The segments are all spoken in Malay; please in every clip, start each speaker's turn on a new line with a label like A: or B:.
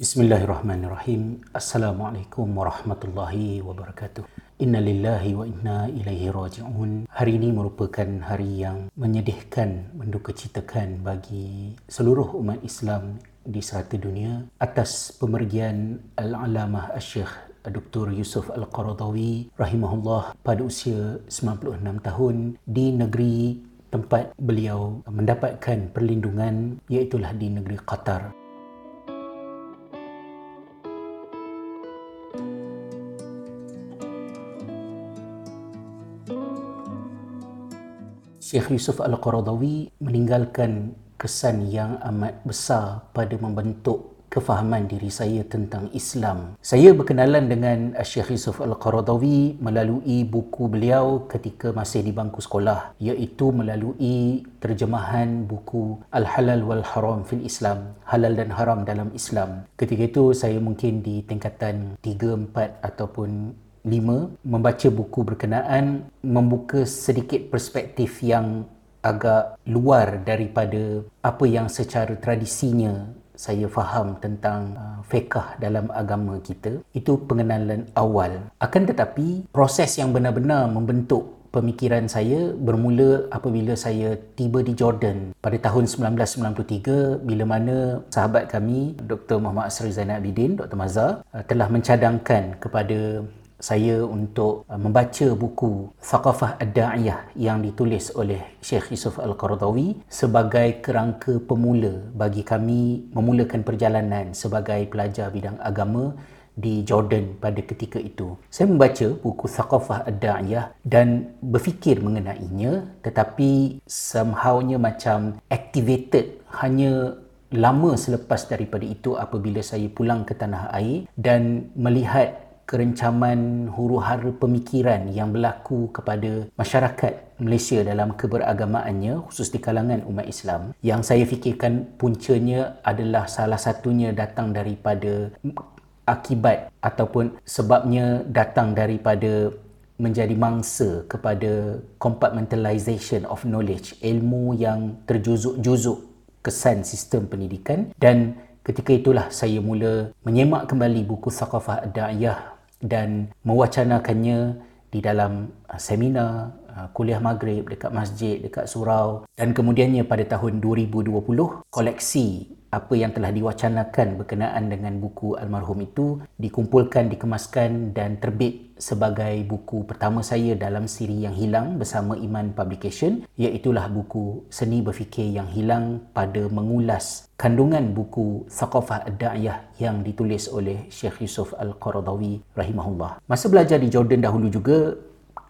A: Bismillahirrahmanirrahim. Assalamualaikum warahmatullahi wabarakatuh. Inna lillahi wa inna ilaihi raji'un. Hari ini merupakan hari yang menyedihkan, mendukacitakan bagi seluruh umat Islam di serata dunia atas pemergian Al-Alamah Al-Syekh Dr. Yusuf Al-Qaradawi rahimahullah pada usia 96 tahun di negeri tempat beliau mendapatkan perlindungan iaitulah di negeri Qatar. Syekh Yusuf Al-Qaradawi meninggalkan kesan yang amat besar pada membentuk kefahaman diri saya tentang Islam. Saya berkenalan dengan Syekh Yusuf Al-Qaradawi melalui buku beliau ketika masih di bangku sekolah iaitu melalui terjemahan buku Al-Halal wal Haram fil Islam, halal dan haram dalam Islam. Ketika itu saya mungkin di tingkatan 3 4 ataupun lima membaca buku berkenaan membuka sedikit perspektif yang agak luar daripada apa yang secara tradisinya saya faham tentang uh, fiqh dalam agama kita itu pengenalan awal akan tetapi proses yang benar-benar membentuk pemikiran saya bermula apabila saya tiba di Jordan pada tahun 1993 bila mana sahabat kami Dr. Muhammad Asri Zainal Abidin Dr. Mazhar uh, telah mencadangkan kepada saya untuk uh, membaca buku Thaqafah Ad-Da'iyah yang ditulis oleh Syekh Yusuf Al-Qaradawi sebagai kerangka pemula bagi kami memulakan perjalanan sebagai pelajar bidang agama di Jordan pada ketika itu. Saya membaca buku Thaqafah Ad-Da'iyah dan berfikir mengenainya tetapi somehownya macam activated hanya lama selepas daripada itu apabila saya pulang ke tanah air dan melihat kerencaman huru-hara pemikiran yang berlaku kepada masyarakat Malaysia dalam keberagamaannya khusus di kalangan umat Islam yang saya fikirkan puncanya adalah salah satunya datang daripada akibat ataupun sebabnya datang daripada menjadi mangsa kepada compartmentalization of knowledge ilmu yang terjuzuk-juzuk kesan sistem pendidikan. Dan ketika itulah saya mula menyemak kembali buku Thaqafah Ad-Da'iyah dan mewacanakannya di dalam uh, seminar uh, kuliah maghrib dekat masjid dekat surau. Dan kemudiannya pada tahun 2020 koleksi apa yang telah diwacanakan berkenaan dengan buku almarhum itu dikumpulkan dikemaskan dan terbit sebagai buku pertama saya dalam siri yang hilang bersama Iman Publication iaitulah buku Seni Berfikir yang Hilang pada mengulas kandungan buku Thaqafah Ad-Da'iyah yang ditulis oleh Syekh Yusuf Al-Qaradawi rahimahullah. Masa belajar di Jordan dahulu juga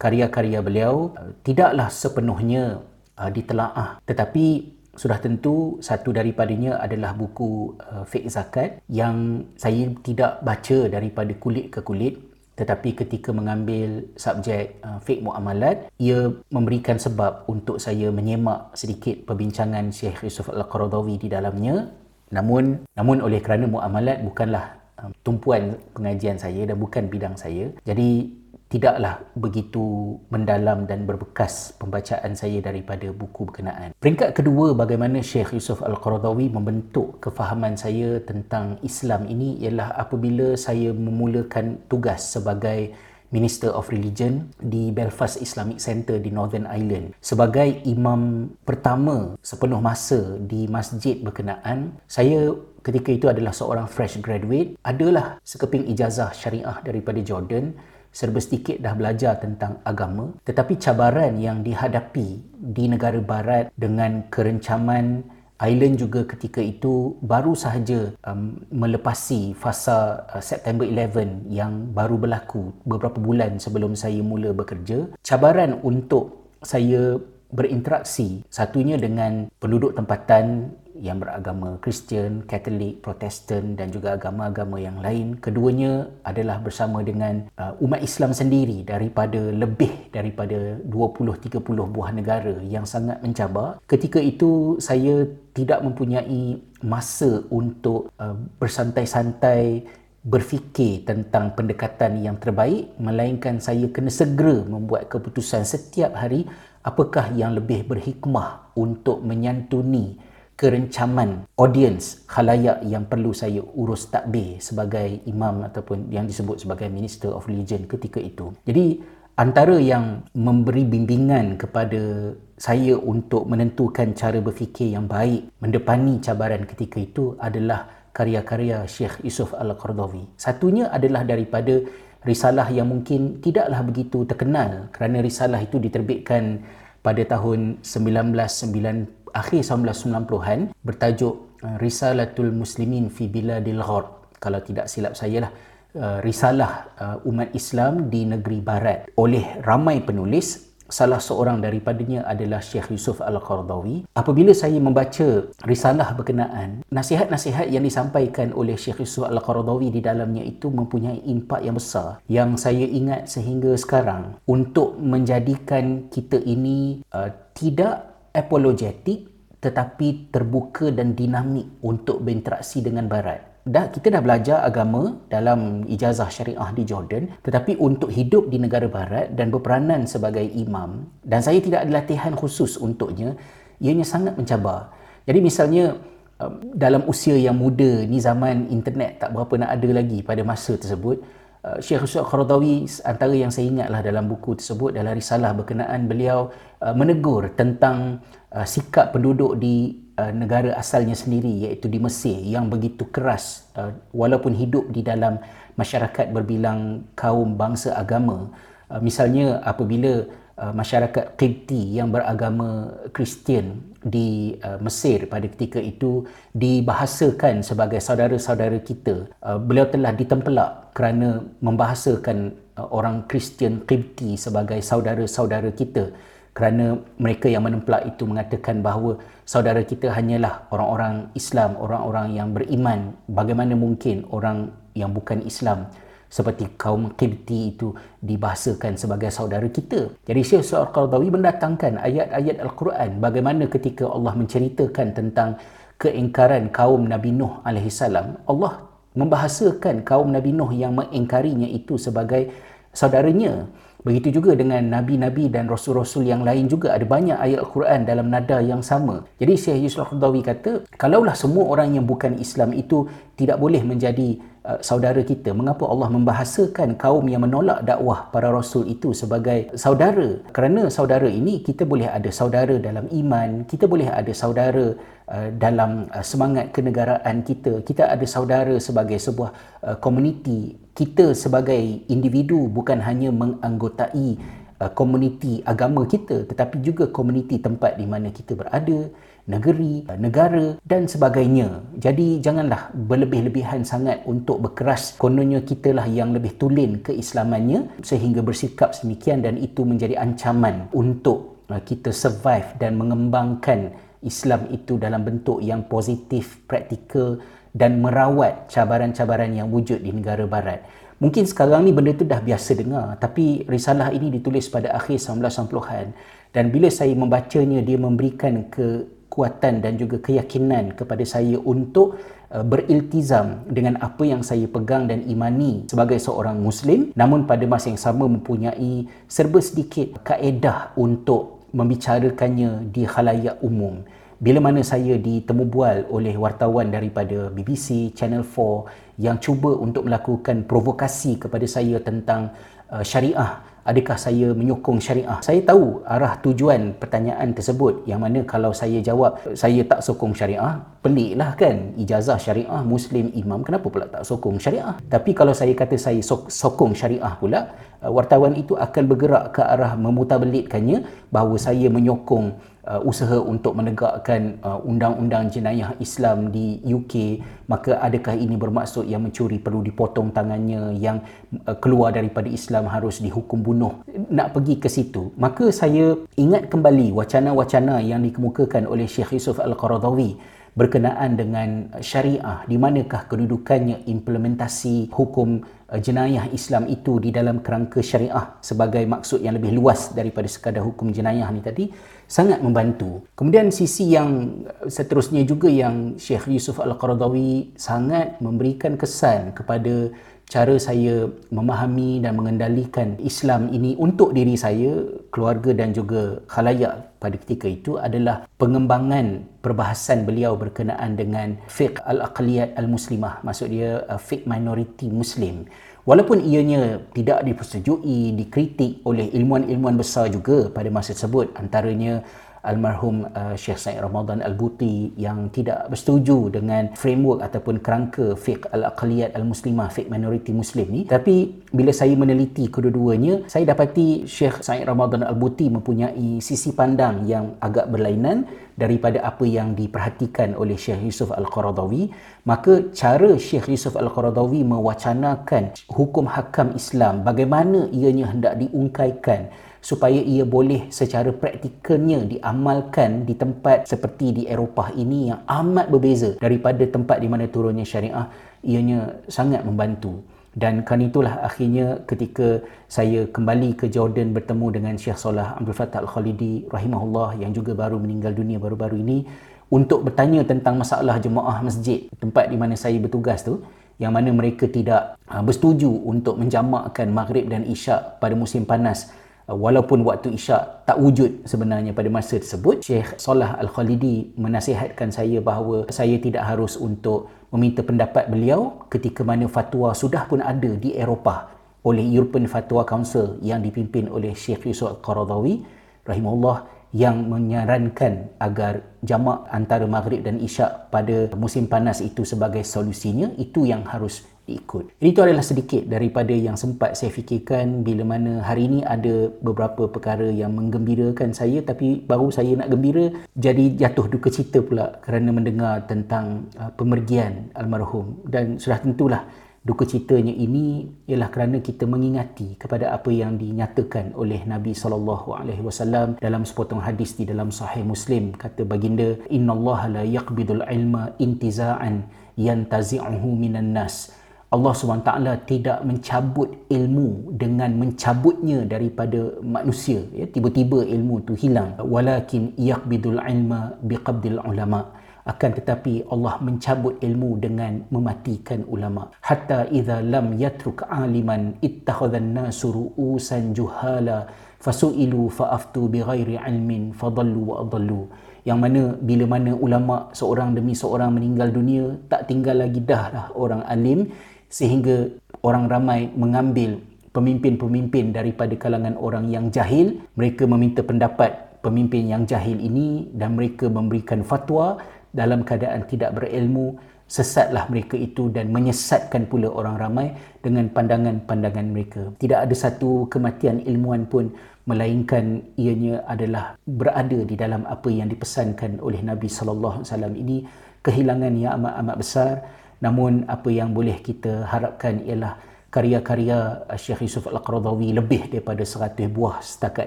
A: karya-karya beliau uh, tidaklah sepenuhnya uh, ditelaah tetapi sudah tentu satu daripadanya adalah buku uh, Fiqh Zakat yang saya tidak baca daripada kulit ke kulit. Tetapi ketika mengambil subjek uh, Fiqh Muamalat ia memberikan sebab untuk saya menyemak sedikit perbincangan Syekh Yusuf Al-Qaradawi di dalamnya. Namun namun oleh kerana muamalat bukanlah um, tumpuan pengajian saya dan bukan bidang saya. Jadi tidaklah begitu mendalam dan berbekas pembacaan saya daripada buku berkenaan. Peringkat kedua bagaimana Syekh Yusuf Al-Qaradawi membentuk kefahaman saya tentang Islam ini ialah apabila saya memulakan tugas sebagai Minister of Religion di Belfast Islamic Center di Northern Ireland. Sebagai imam pertama sepenuh masa di masjid berkenaan, saya ketika itu adalah seorang fresh graduate, adalah sekeping ijazah syariah daripada Jordan serba sedikit dah belajar tentang agama tetapi cabaran yang dihadapi di negara barat dengan kerencaman Island juga ketika itu baru sahaja um, melepasi fasa uh, September 11 yang baru berlaku beberapa bulan sebelum saya mula bekerja. Cabaran untuk saya berinteraksi satunya dengan penduduk tempatan yang beragama Kristian, Katolik, Protestan dan juga agama-agama yang lain. Keduanya adalah bersama dengan uh, umat Islam sendiri daripada lebih daripada 20-30 buah negara yang sangat mencabar. Ketika itu saya tidak mempunyai masa untuk uh, bersantai-santai berfikir tentang pendekatan yang terbaik melainkan saya kena segera membuat keputusan setiap hari apakah yang lebih berhikmah untuk menyantuni kerencaman audience khalayak yang perlu saya urus takbir sebagai imam ataupun yang disebut sebagai minister of religion ketika itu. Jadi antara yang memberi bimbingan kepada saya untuk menentukan cara berfikir yang baik mendepani cabaran ketika itu adalah karya-karya Syekh Yusuf Al-Qardawi. Satunya adalah daripada risalah yang mungkin tidaklah begitu terkenal kerana risalah itu diterbitkan pada tahun 1990 akhir 1990-an bertajuk uh, Risalatul Muslimin fi Biladil Ghar. Kalau tidak silap saya lah uh, risalah uh, umat Islam di negeri barat oleh ramai penulis salah seorang daripadanya adalah Syekh Yusuf Al-Qardawi. Apabila saya membaca risalah berkenaan, nasihat-nasihat yang disampaikan oleh Syekh Yusuf Al-Qardawi di dalamnya itu mempunyai impak yang besar yang saya ingat sehingga sekarang untuk menjadikan kita ini uh, tidak apologetik tetapi terbuka dan dinamik untuk berinteraksi dengan barat. Dah kita dah belajar agama dalam ijazah syariah di Jordan tetapi untuk hidup di negara barat dan berperanan sebagai imam dan saya tidak ada latihan khusus untuknya ianya sangat mencabar. Jadi misalnya um, dalam usia yang muda ni zaman internet tak berapa nak ada lagi pada masa tersebut Uh, Syekh Yusuf Qaradawi antara yang saya ingatlah dalam buku tersebut dalam risalah berkenaan beliau uh, menegur tentang uh, sikap penduduk di negara asalnya sendiri iaitu di Mesir yang begitu keras walaupun hidup di dalam masyarakat berbilang kaum bangsa agama. Misalnya apabila Uh, masyarakat Qibti yang beragama Kristian di uh, Mesir pada ketika itu dibahasakan sebagai saudara-saudara kita. Uh, beliau telah ditempelak kerana membahasakan orang Kristian Qibti sebagai saudara-saudara kita kerana mereka yang menempelak itu mengatakan bahawa saudara kita hanyalah orang-orang Islam, orang-orang yang beriman. Bagaimana mungkin orang yang bukan Islam seperti kaum Qibti itu dibahasakan sebagai saudara kita. Jadi Syekh Su'ar Qardawi mendatangkan ayat-ayat Al-Quran bagaimana ketika Allah menceritakan tentang keingkaran kaum Nabi Nuh AS. Allah membahasakan kaum Nabi Nuh yang mengingkarinya itu sebagai saudaranya. Begitu juga dengan nabi-nabi dan rasul-rasul yang lain juga ada banyak ayat Al-Quran dalam nada yang sama. Jadi Syekh Yusuf Al-Qardawi kata, kalaulah semua orang yang bukan Islam itu tidak boleh menjadi Uh, saudara kita mengapa Allah membahasakan kaum yang menolak dakwah para rasul itu sebagai saudara? Kerana saudara ini kita boleh ada saudara dalam iman kita boleh ada saudara uh, dalam uh, semangat kenegaraan kita kita ada saudara sebagai sebuah uh, komuniti. Kita sebagai individu bukan hanya menganggotai uh, komuniti agama kita tetapi juga komuniti tempat di mana kita berada negeri, negara dan sebagainya. Jadi janganlah berlebih-lebihan sangat untuk berkeras kononnya kitalah yang lebih tulen keislamannya sehingga bersikap semikian dan itu menjadi ancaman untuk uh, kita survive dan mengembangkan Islam itu dalam bentuk yang positif, praktikal dan merawat cabaran-cabaran yang wujud di negara barat. Mungkin sekarang ni benda tu dah biasa dengar tapi risalah ini ditulis pada akhir 1990-an dan bila saya membacanya dia memberikan ke kekuatan dan juga keyakinan kepada saya untuk uh, beriltizam dengan apa yang saya pegang dan imani sebagai seorang muslim. Namun pada masa yang sama mempunyai serba sedikit kaedah untuk membicarakannya di khalayak umum. Bila mana saya ditemu bual oleh wartawan daripada BBC Channel 4 yang cuba untuk melakukan provokasi kepada saya tentang uh, syariah adakah saya menyokong syariah? Saya tahu arah tujuan pertanyaan tersebut yang mana kalau saya jawab saya tak sokong syariah peliklah kan ijazah syariah muslim imam kenapa pula tak sokong syariah? Tapi kalau saya kata saya sok- sokong syariah pula uh, wartawan itu akan bergerak ke arah memutabelitkannya bahawa saya menyokong uh, usaha untuk menegakkan uh, undang-undang jenayah Islam di UK maka adakah ini bermaksud yang mencuri perlu dipotong tangannya yang uh, keluar daripada Islam harus dihukum bunuh? Nak pergi ke situ maka saya ingat kembali wacana-wacana yang dikemukakan oleh Syekh Yusuf Al-Qaradawi berkenaan dengan syariah di manakah kedudukannya implementasi hukum uh, jenayah Islam itu di dalam kerangka syariah sebagai maksud yang lebih luas daripada sekadar hukum jenayah ni tadi sangat membantu. Kemudian sisi yang seterusnya juga yang Syekh Yusuf Al-Qaradawi sangat memberikan kesan kepada cara saya memahami dan mengendalikan Islam ini untuk diri saya, keluarga dan juga khalayak pada ketika itu adalah pengembangan perbahasan beliau berkenaan dengan fiqh al-aqliyat al-muslimah maksud dia uh, fiqh minority muslim walaupun ianya tidak dipersetujui dikritik oleh ilmuan-ilmuan besar juga pada masa tersebut antaranya almarhum uh, Syekh Said Ramadan Al-Buti yang tidak bersetuju dengan framework ataupun kerangka fiqh al-aqliyat al-muslimah fiqh minority muslim ni. Tapi bila saya meneliti kedua-duanya saya dapati Syekh Said Ramadan Al-Buti mempunyai sisi pandang yang agak berlainan daripada apa yang diperhatikan oleh Syekh Yusuf Al-Qaradawi. Maka cara Syekh Yusuf Al-Qaradawi mewacanakan hukum hakam Islam bagaimana ianya hendak diungkaikan supaya ia boleh secara praktikalnya diamalkan di tempat seperti di Eropah ini yang amat berbeza daripada tempat di mana turunnya syariah ianya sangat membantu. Dan kan itulah akhirnya ketika saya kembali ke Jordan bertemu dengan Syekh Salah Abdul Fattah Al-Khalidi rahimahullah yang juga baru meninggal dunia baru-baru ini untuk bertanya tentang masalah jemaah masjid tempat di mana saya bertugas tu yang mana mereka tidak uh, bersetuju untuk menjamakkan maghrib dan isyak pada musim panas walaupun waktu isyak tak wujud sebenarnya pada masa tersebut Syekh Salah Al-Khalidi menasihatkan saya bahawa saya tidak harus untuk meminta pendapat beliau ketika mana fatwa sudah pun ada di Eropah oleh European Fatwa Council yang dipimpin oleh Syekh Yusuf Al-Qaradawi rahimahullah yang menyarankan agar jamak antara maghrib dan isyak pada musim panas itu sebagai solusinya. Itu yang harus ikut. Itu adalah sedikit daripada yang sempat saya fikirkan bila mana hari ini ada beberapa perkara yang menggembirakan saya tapi baru saya nak gembira jadi jatuh duka cita pula kerana mendengar tentang uh, pemergian almarhum. Dan sudah tentulah duka citanya ini ialah kerana kita mengingati kepada apa yang dinyatakan oleh Nabi sallallahu alaihi wasallam dalam sepotong hadis di dalam sahih Muslim. Kata baginda innallaha la yaqbidul ilma intiza'an yantazi'uhu minan nas Allah SWT tidak mencabut ilmu dengan mencabutnya daripada manusia ya. Tiba-tiba ilmu tu hilang. Walakin yaqbidul ilma biqabdil ulama. Akan tetapi Allah mencabut ilmu dengan mematikan ulama. Hatta idza lam yatruk aliman ittakhadhan nasu ru'usan juhala fasu'ilu fa'aftu bighairi ilmin fadallu wa adallu. Yang mana bila mana ulama seorang demi seorang meninggal dunia tak tinggal lagi dah lah orang alim sehingga orang ramai mengambil pemimpin-pemimpin daripada kalangan orang yang jahil. Mereka meminta pendapat pemimpin yang jahil ini dan mereka memberikan fatwa dalam keadaan tidak berilmu. Sesatlah mereka itu dan menyesatkan pula orang ramai dengan pandangan-pandangan mereka. Tidak ada satu kematian ilmuwan pun melainkan ianya adalah berada di dalam apa yang dipesankan oleh Nabi sallallahu alaihi wasallam ini. Kehilangan yang amat-amat besar namun apa yang boleh kita harapkan ialah karya-karya Syekh Yusuf Al-Qaradawi lebih daripada 100 buah setakat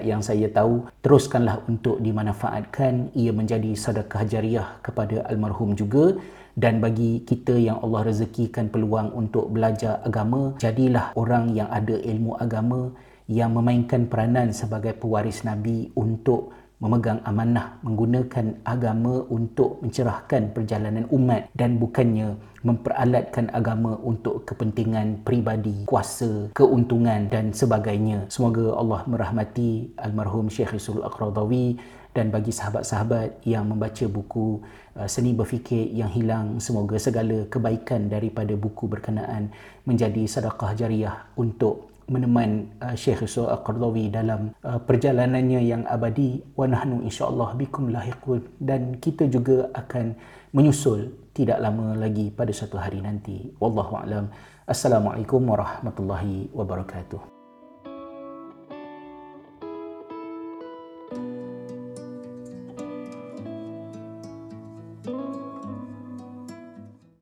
A: yang saya tahu teruskanlah untuk dimanfaatkan. Ia menjadi sedekah jariah kepada almarhum juga. Dan bagi kita yang Allah rezekikan peluang untuk belajar agama jadilah orang yang ada ilmu agama yang memainkan peranan sebagai pewaris Nabi untuk memegang amanah menggunakan agama untuk mencerahkan perjalanan umat dan bukannya memperalatkan agama untuk kepentingan peribadi, kuasa, keuntungan dan sebagainya. Semoga Allah merahmati almarhum Syekh Rasul Aqradawi dan bagi sahabat-sahabat yang membaca buku uh, Seni Berfikir yang Hilang, semoga segala kebaikan daripada buku berkenaan menjadi sedekah jariah untuk meneman uh, Syekh Yusuf Al-Qardawi dalam uh, perjalanannya yang abadi. Wa nahnu insyaallah bikum lahiqun. Dan kita juga akan menyusul tidak lama lagi pada satu hari nanti. Wallahu alam. Assalamualaikum warahmatullahi wabarakatuh